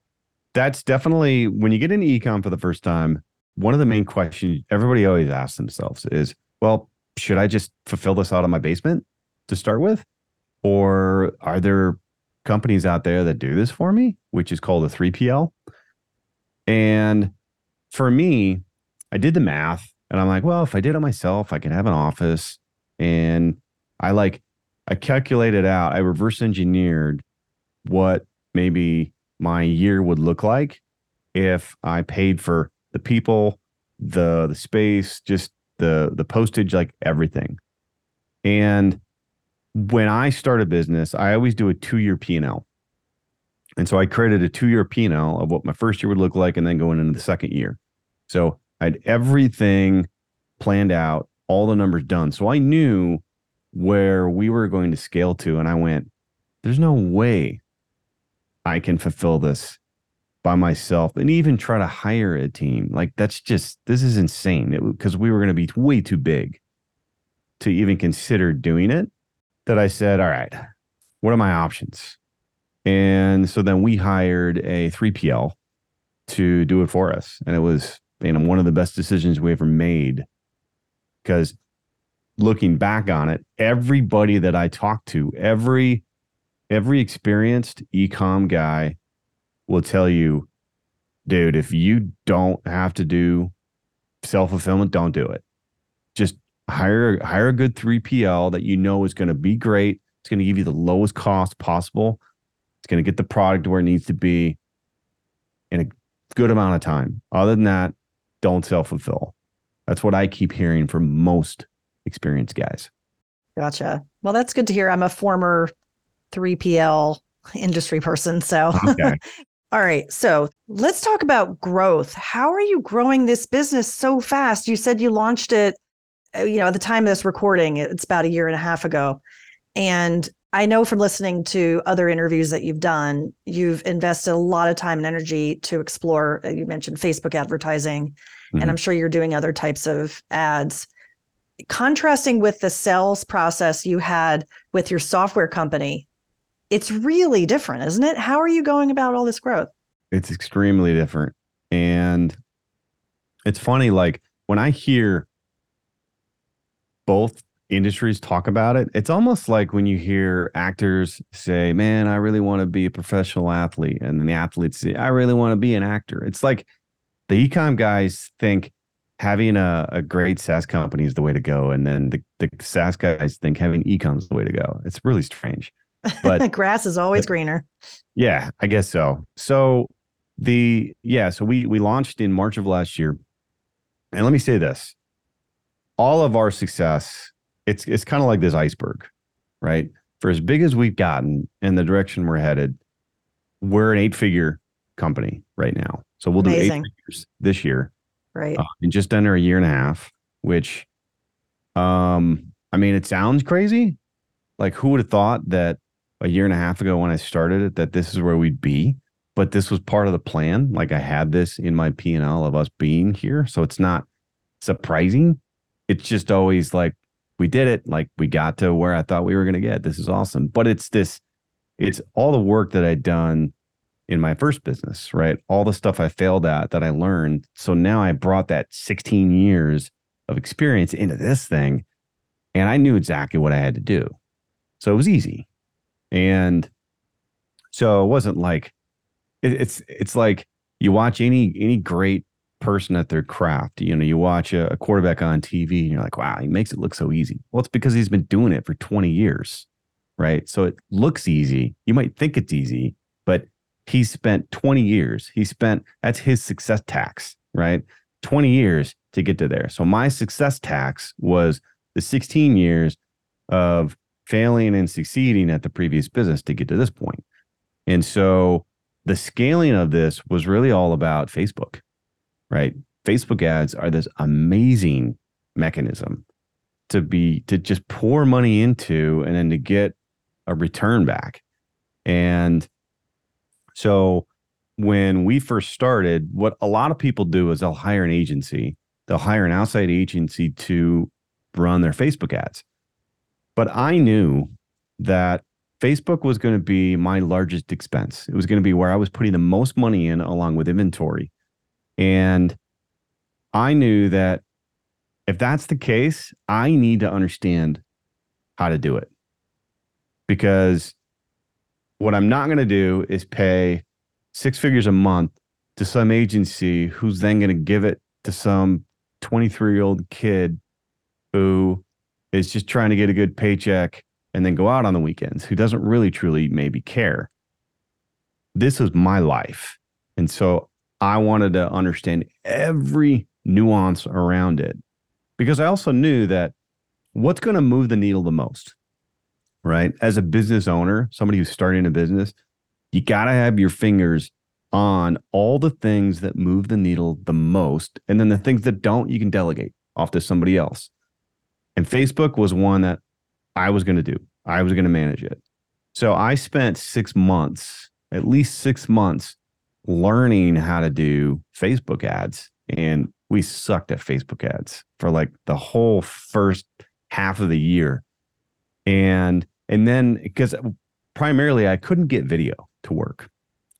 that's definitely when you get into ecom for the first time, one of the main questions everybody always asks themselves is, well, should I just fulfill this out of my basement to start with? Or are there companies out there that do this for me, which is called a 3PL? And for me, I did the math and I'm like, well, if I did it myself, I can have an office and I like I calculated out, I reverse engineered what maybe my year would look like if I paid for the people, the the space, just the the postage, like everything. And when I start a business, I always do a two-year P&L. And so I created a two-year P&L of what my first year would look like and then going into the second year. So I had everything planned out, all the numbers done. So I knew where we were going to scale to. And I went, there's no way I can fulfill this by myself and even try to hire a team. Like, that's just, this is insane because we were going to be way too big to even consider doing it. That I said, all right, what are my options? And so then we hired a 3PL to do it for us. And it was, you know, one of the best decisions we ever made because looking back on it, everybody that I talked to, every every experienced ecom guy will tell you, dude, if you don't have to do self fulfillment, don't do it. Just hire hire a good 3PL that you know is going to be great. It's going to give you the lowest cost possible. It's going to get the product where it needs to be in a good amount of time. Other than that, don't self fulfill. That's what I keep hearing from most experienced guys. Gotcha. Well, that's good to hear. I'm a former 3PL industry person. So, okay. all right. So, let's talk about growth. How are you growing this business so fast? You said you launched it, uh, you know, at the time of this recording, it's about a year and a half ago. And I know from listening to other interviews that you've done, you've invested a lot of time and energy to explore. Uh, you mentioned Facebook advertising, mm-hmm. and I'm sure you're doing other types of ads contrasting with the sales process you had with your software company, it's really different, isn't it? How are you going about all this growth? It's extremely different. And it's funny, like when I hear both industries talk about it, it's almost like when you hear actors say, Man, I really want to be a professional athlete. And then the athletes say, I really want to be an actor. It's like the ecom guys think having a, a great SaaS company is the way to go. And then the, the SaaS guys think having ecom is the way to go. It's really strange. But grass is always but, greener. Yeah, I guess so. So the yeah, so we we launched in March of last year. And let me say this. All of our success, it's it's kind of like this iceberg, right? For as big as we've gotten and the direction we're headed, we're an eight-figure company right now. So we'll Amazing. do eight figures this year right uh, in just under a year and a half which um i mean it sounds crazy like who would have thought that a year and a half ago when i started it that this is where we'd be but this was part of the plan like i had this in my p&l of us being here so it's not surprising it's just always like we did it. Like we got to where I thought we were going to get. This is awesome. But it's this, it's all the work that I'd done in my first business, right? All the stuff I failed at that I learned. So now I brought that 16 years of experience into this thing and I knew exactly what I had to do. So it was easy. And so it wasn't like it, it's it's like you watch any any great person at their craft. You know, you watch a, a quarterback on TV and you're like, wow, he makes it look so easy. Well, it's because he's been doing it for 20 years. Right. So it looks easy. You might think it's easy, but he spent 20 years. He spent that's his success tax, right? 20 years to get to there. So my success tax was the 16 years of failing and succeeding at the previous business to get to this point. And so the scaling of this was really all about Facebook, right? Facebook ads are this amazing mechanism to be to just pour money into and then to get a return back. And so when we first started, what a lot of people do is they'll hire an agency, they'll hire an outside agency to run their Facebook ads. But I knew that Facebook was going to be my largest expense. It was going to be where I was putting the most money in along with inventory. And I knew that if that's the case, I need to understand how to do it. Because what I'm not going to do is pay six figures a month to some agency who's then going to give it to some 23 year old kid who is just trying to get a good paycheck and then go out on the weekends, who doesn't really truly maybe care. This is my life. And so I wanted to understand every nuance around it because I also knew that what's going to move the needle the most, right? As a business owner, somebody who's starting a business, you got to have your fingers on all the things that move the needle the most. And then the things that don't, you can delegate off to somebody else. And Facebook was one that I was going to do. I was going to manage it. So I spent six months, at least six months, learning how to do Facebook ads. And we sucked at Facebook ads for like the whole first half of the year. And and then because primarily I couldn't get video to work.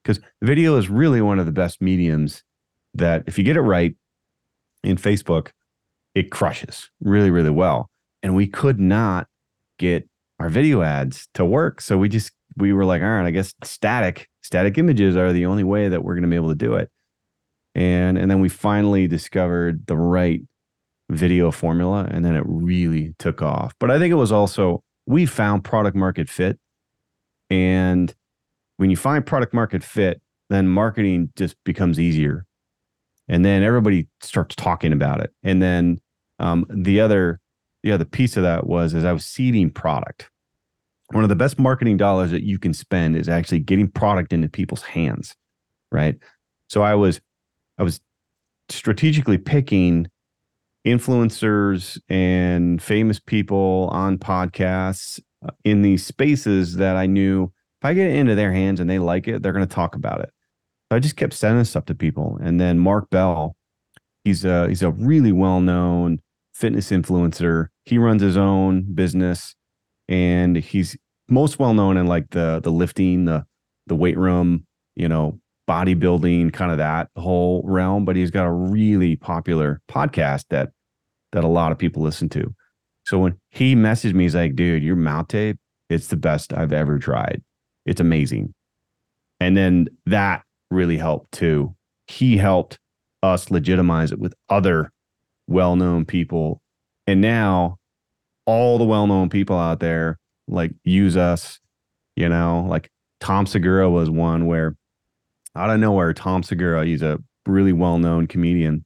Because video is really one of the best mediums that if you get it right in Facebook, it crushes really, really well. And we could not get our video ads to work. So we just, we were like, all right, I guess static, static images are the only way that we're going to be able to do it. And, and then we finally discovered the right video formula and then it really took off. But I think it was also, we found product market fit. And when you find product market fit, then marketing just becomes easier. And then everybody starts talking about it. And then um, the other the other piece of that was as I was seeding product. One of the best marketing dollars that you can spend is actually getting product into people's hands, right? So I was I was strategically picking influencers and famous people on podcasts uh, in these spaces that I knew if I get it into their hands and they like it, they're going to talk about it. So I just kept sending stuff to people. And then Mark Bell, he's a he's a really well known fitness influencer. He runs his own business and he's most well known in like the the lifting, the the weight room, you know, bodybuilding, kind of that whole realm. But he's got a really popular podcast that that a lot of people listen to. So when he messaged me, he's like, dude, your mouth tape, it's the best I've ever tried. It's amazing. And then that really helped too. He helped us legitimize it with other well known people. And now all the well known people out there like use us, you know, like Tom Segura was one where out of nowhere, Tom Segura, he's a really well known comedian,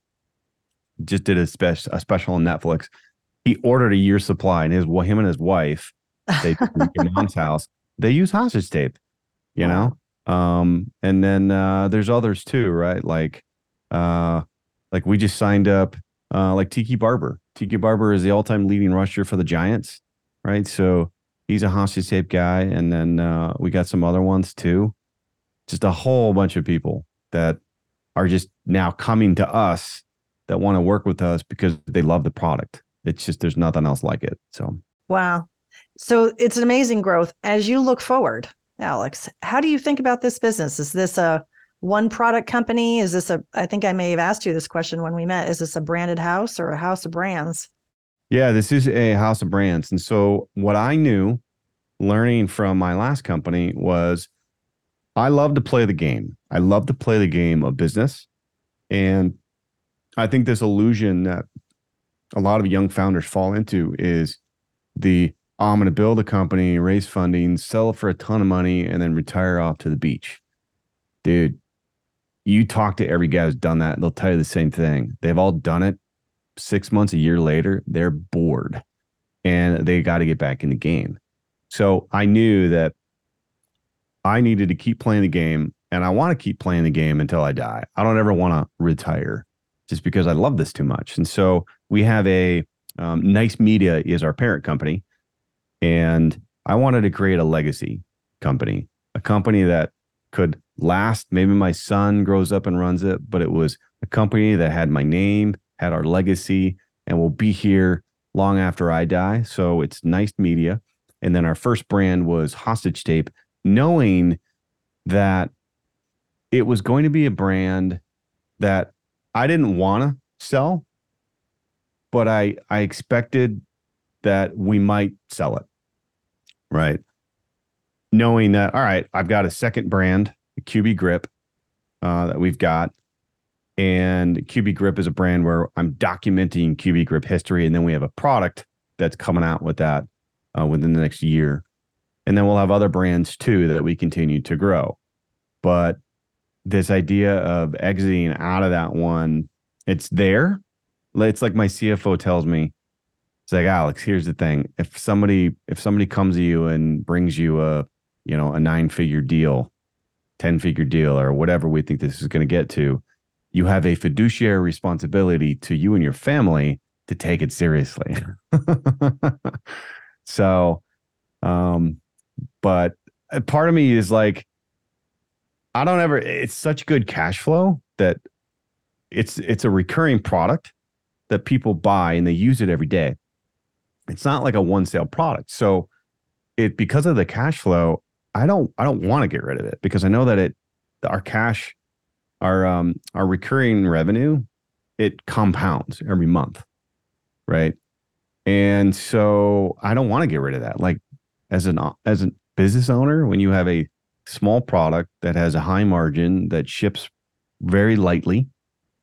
just did a, spe- a special on Netflix. He ordered a year's supply, and his well, him and his wife, they in mom's house, they use hostage tape, you know. Um, and then uh, there's others too, right? Like, uh, like we just signed up uh, like Tiki Barber. Tiki Barber is the all-time leading rusher for the Giants, right? So he's a hostage tape guy, and then uh, we got some other ones too. Just a whole bunch of people that are just now coming to us that want to work with us because they love the product it's just there's nothing else like it. So wow. So it's an amazing growth. As you look forward, Alex, how do you think about this business? Is this a one product company? Is this a, I think I may have asked you this question when we met. Is this a branded house or a house of brands? Yeah, this is a house of brands. And so what I knew learning from my last company was I love to play the game. I love to play the game of business. And I think this illusion that a lot of young founders fall into is the I'm going to build a company, raise funding, sell for a ton of money, and then retire off to the beach. Dude, you talk to every guy who's done that, they'll tell you the same thing. They've all done it. Six months, a year later, they're bored and they got to get back in the game. So I knew that I needed to keep playing the game and I want to keep playing the game until I die. I don't ever want to retire just because I love this too much. And so we have a um, Neist Media is our parent company, and I wanted to create a legacy company, a company that could last. Maybe my son grows up and runs it, but it was a company that had my name, had our legacy, and will be here long after I die. So it's Neist Media. And then our first brand was Hostage Tape, knowing that it was going to be a brand that I didn't want to sell, but I I expected that we might sell it. Right. Knowing that, all right, I've got a second brand, QB Grip, uh, that we've got. And QB Grip is a brand where I'm documenting QB Grip history. And then we have a product that's coming out with that uh, within the next year. And then we'll have other brands too that we continue to grow. But this idea of exiting out of that one, it's there. It's like my CFO tells me, it's like Alex, here's the thing. If somebody if somebody comes to you and brings you a, you know, a nine figure deal, 10 figure deal or whatever we think this is going to get to, you have a fiduciary responsibility to you and your family to take it seriously. so um but part of me is like I don't ever it's such good cash flow that it's it's a recurring product that people buy and they use it every day. It's not like a one sale product. So it because of the cash flow, I don't I don't want to get rid of it because I know that it our cash our um our recurring revenue it compounds every month. Right? And so I don't want to get rid of that. Like as an as a business owner when you have a small product that has a high margin that ships very lightly,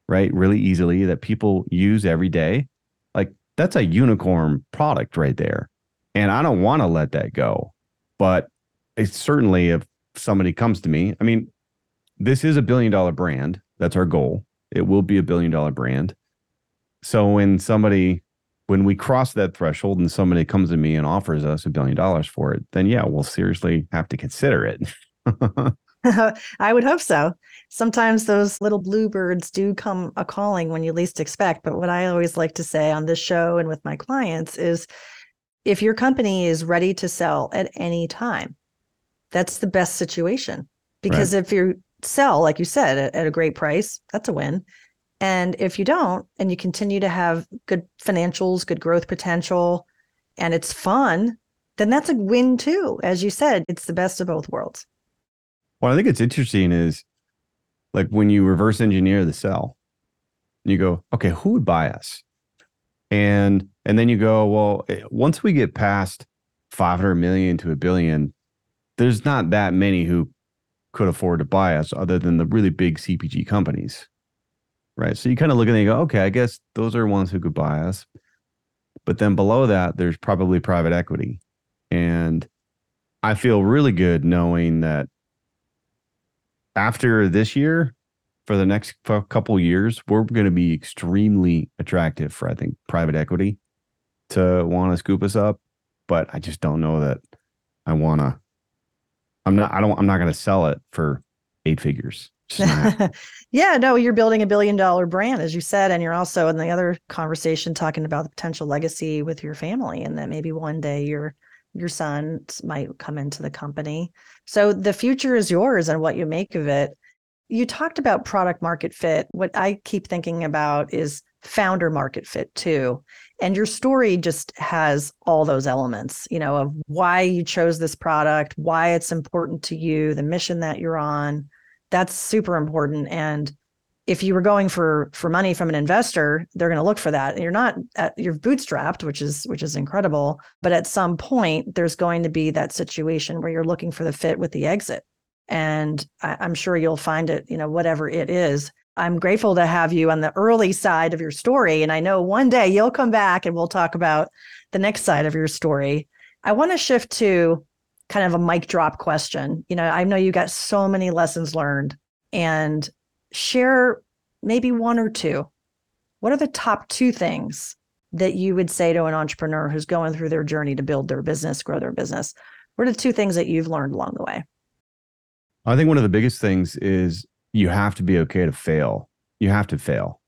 right? Really easily that people use every day. Like that's a unicorn product right there. And I don't want to let that go. But certainly if somebody comes to me, I mean, this is a billion dollar brand. That's our goal. It will be a billion dollar brand. So when somebody when we cross that threshold and somebody comes to me and offers us a billion dollars for it, then yeah, we'll seriously have to consider it. I would hope so. Sometimes those little bluebirds do come a calling when you least expect. But what I always like to say on this show and with my clients is if your company is ready to sell at any time, that's the best situation. Because right. if you sell, like you said, at, at a great price, that's a win. And if you don't, and you continue to have good financials, good growth potential, and it's fun, then that's a win too. As you said, it's the best of both worlds. What I think it's interesting is like when you reverse engineer the sell, you go, okay, who would buy us? And and then you go, well, eh, once we get past 500 million to a billion, there's not that many who could afford to buy us other than the really big CPG companies. Right. So you kind of look at it and go, okay, I guess those are ones who could buy us. But then below that, there's probably private equity. And I feel really good knowing that after this year, for the next couple years, we're going to be extremely attractive for I think private equity to want to scoop us up. But I just don't know that I want to. I'm not. I don't. I'm not going to sell it for eight figures. yeah, no, you're building a billion dollar brand, as you said, and you're also in the other conversation talking about the potential legacy with your family, and that maybe one day your your son might come into the company. So the future is yours and what you make of it. You talked about product market fit. What I keep thinking about is founder market fit too. And your story just has all those elements, you know, of why you chose this product, why it's important to you, the mission that you're on. That's super important. And if you were going for for money from an investor they're going to look for that and you're not at, you're bootstrapped which is which is incredible but at some point there's going to be that situation where you're looking for the fit with the exit and I, i'm sure you'll find it you know whatever it is i'm grateful to have you on the early side of your story and i know one day you'll come back and we'll talk about the next side of your story i want to shift to kind of a mic drop question you know i know you got so many lessons learned and share maybe one or two. What are the top two things that you would say to an entrepreneur who's going through their journey to build their business, grow their business? What are the two things that you've learned along the way? I think one of the biggest things is you have to be okay to fail. You have to fail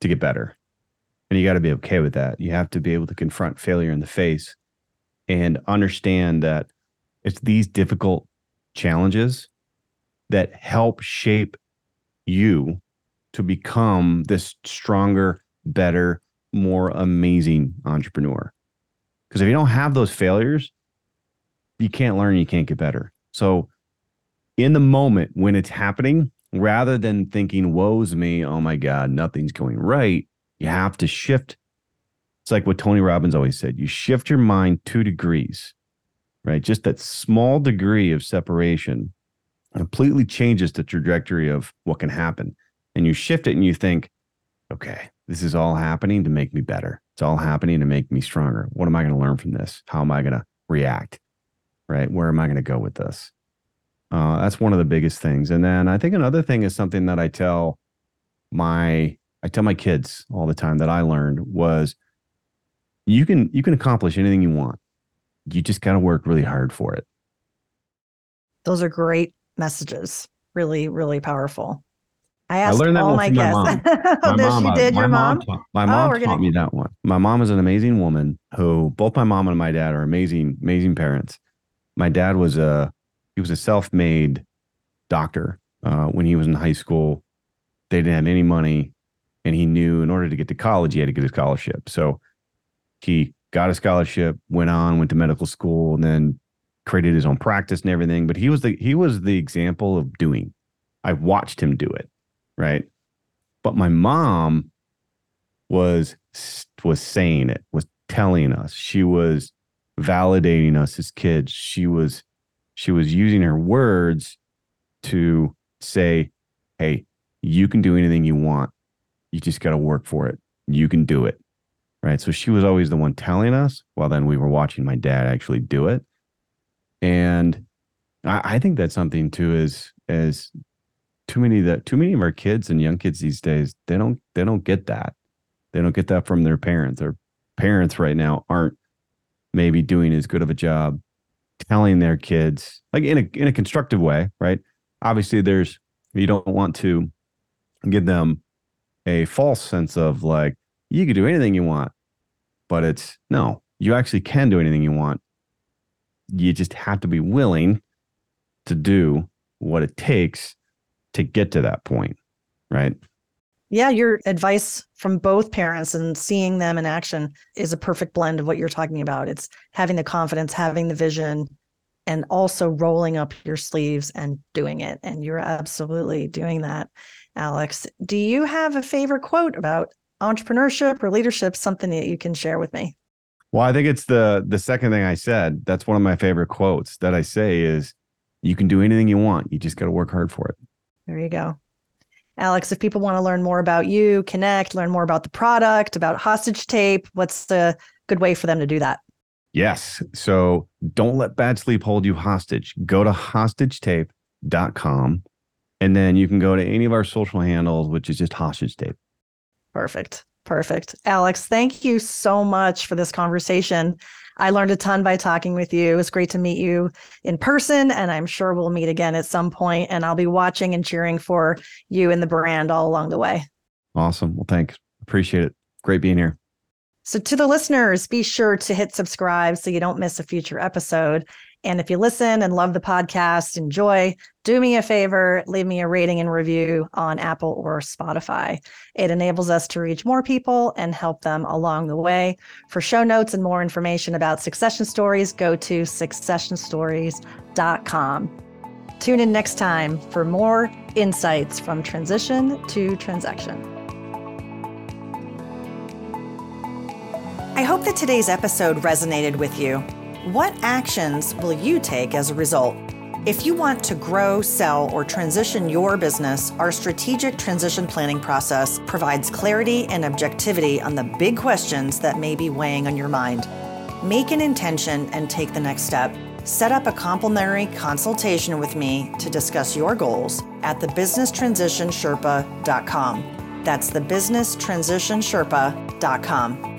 to get better. And you got to be okay with that. You have to be able to confront failure in the face and understand that it's these difficult challenges that help shape you to become this stronger, better, more amazing entrepreneur. Because if you don't have those failures, you can't learn, you can't get better. So, in the moment when it's happening, rather than thinking, woe's me, oh my God, nothing's going right, you have to shift. It's like what Tony Robbins always said you shift your mind two degrees, right? Just that small degree of separation completely changes the trajectory of what can happen. And you shift it and you think, okay, this is all happening to make me better. It's all happening to make me stronger. What am I going to learn from this? How am I going to react? Right? Where am I going to go with this? Uh, that's one of the biggest things. And then I think another thing is something that I tell my I tell my kids all the time that I learned was you can you can accomplish anything you want. You just got to work really hard for it. Those are great messages. Really, really powerful. I asked I learned that all my from my guests. mom. oh, My she did. my Your mom? taught, my Oh, mom we're taught gonna- me that one. My mom is an amazing woman who both my mom and my dad are amazing, amazing parents. My dad was a he was a self-made doctor uh, when he was in high school. They didn't have any money, and he knew in order to get to college, he had to get a scholarship. So he got a scholarship, went on, went to medical school, and then created his own practice and everything. But he was the he was the example of doing. I watched him do it, right? But my mom was was saying it, was telling us. She was validating us as kids. She was she was using her words to say, "Hey, you can do anything you want. You just got to work for it. You can do it." Right? So she was always the one telling us, while then we were watching my dad actually do it. And I, I think that's something too is as too many that too many of our kids and young kids these days, they don't they don't get that. They don't get that from their parents. Their parents right now aren't maybe doing as good of a job telling their kids like in a in a constructive way, right? Obviously there's you don't want to give them a false sense of like you can do anything you want. But it's no, you actually can do anything you want. You just have to be willing to do what it takes to get to that point, right? Yeah, your advice from both parents and seeing them in action is a perfect blend of what you're talking about. It's having the confidence, having the vision, and also rolling up your sleeves and doing it. And you're absolutely doing that, Alex. Do you have a favorite quote about entrepreneurship or leadership, something that you can share with me? Well, I think it's the the second thing I said. That's one of my favorite quotes that I say is you can do anything you want. You just got to work hard for it. There you go. Alex, if people want to learn more about you, connect, learn more about the product, about hostage tape, what's the good way for them to do that? Yes. So don't let bad sleep hold you hostage. Go to hostagetape.com and then you can go to any of our social handles, which is just hostage tape. Perfect. Perfect. Alex, thank you so much for this conversation. I learned a ton by talking with you. It was great to meet you in person, and I'm sure we'll meet again at some point, And I'll be watching and cheering for you and the brand all along the way. Awesome. Well, thanks. Appreciate it. Great being here. So, to the listeners, be sure to hit subscribe so you don't miss a future episode. And if you listen and love the podcast, enjoy, do me a favor, leave me a rating and review on Apple or Spotify. It enables us to reach more people and help them along the way. For show notes and more information about Succession Stories, go to successionstories.com. Tune in next time for more insights from transition to transaction. I hope that today's episode resonated with you. What actions will you take as a result? If you want to grow, sell, or transition your business, our strategic transition planning process provides clarity and objectivity on the big questions that may be weighing on your mind. Make an intention and take the next step. Set up a complimentary consultation with me to discuss your goals at thebusinesstransitionsherpa.com. That's thebusinesstransitionsherpa.com.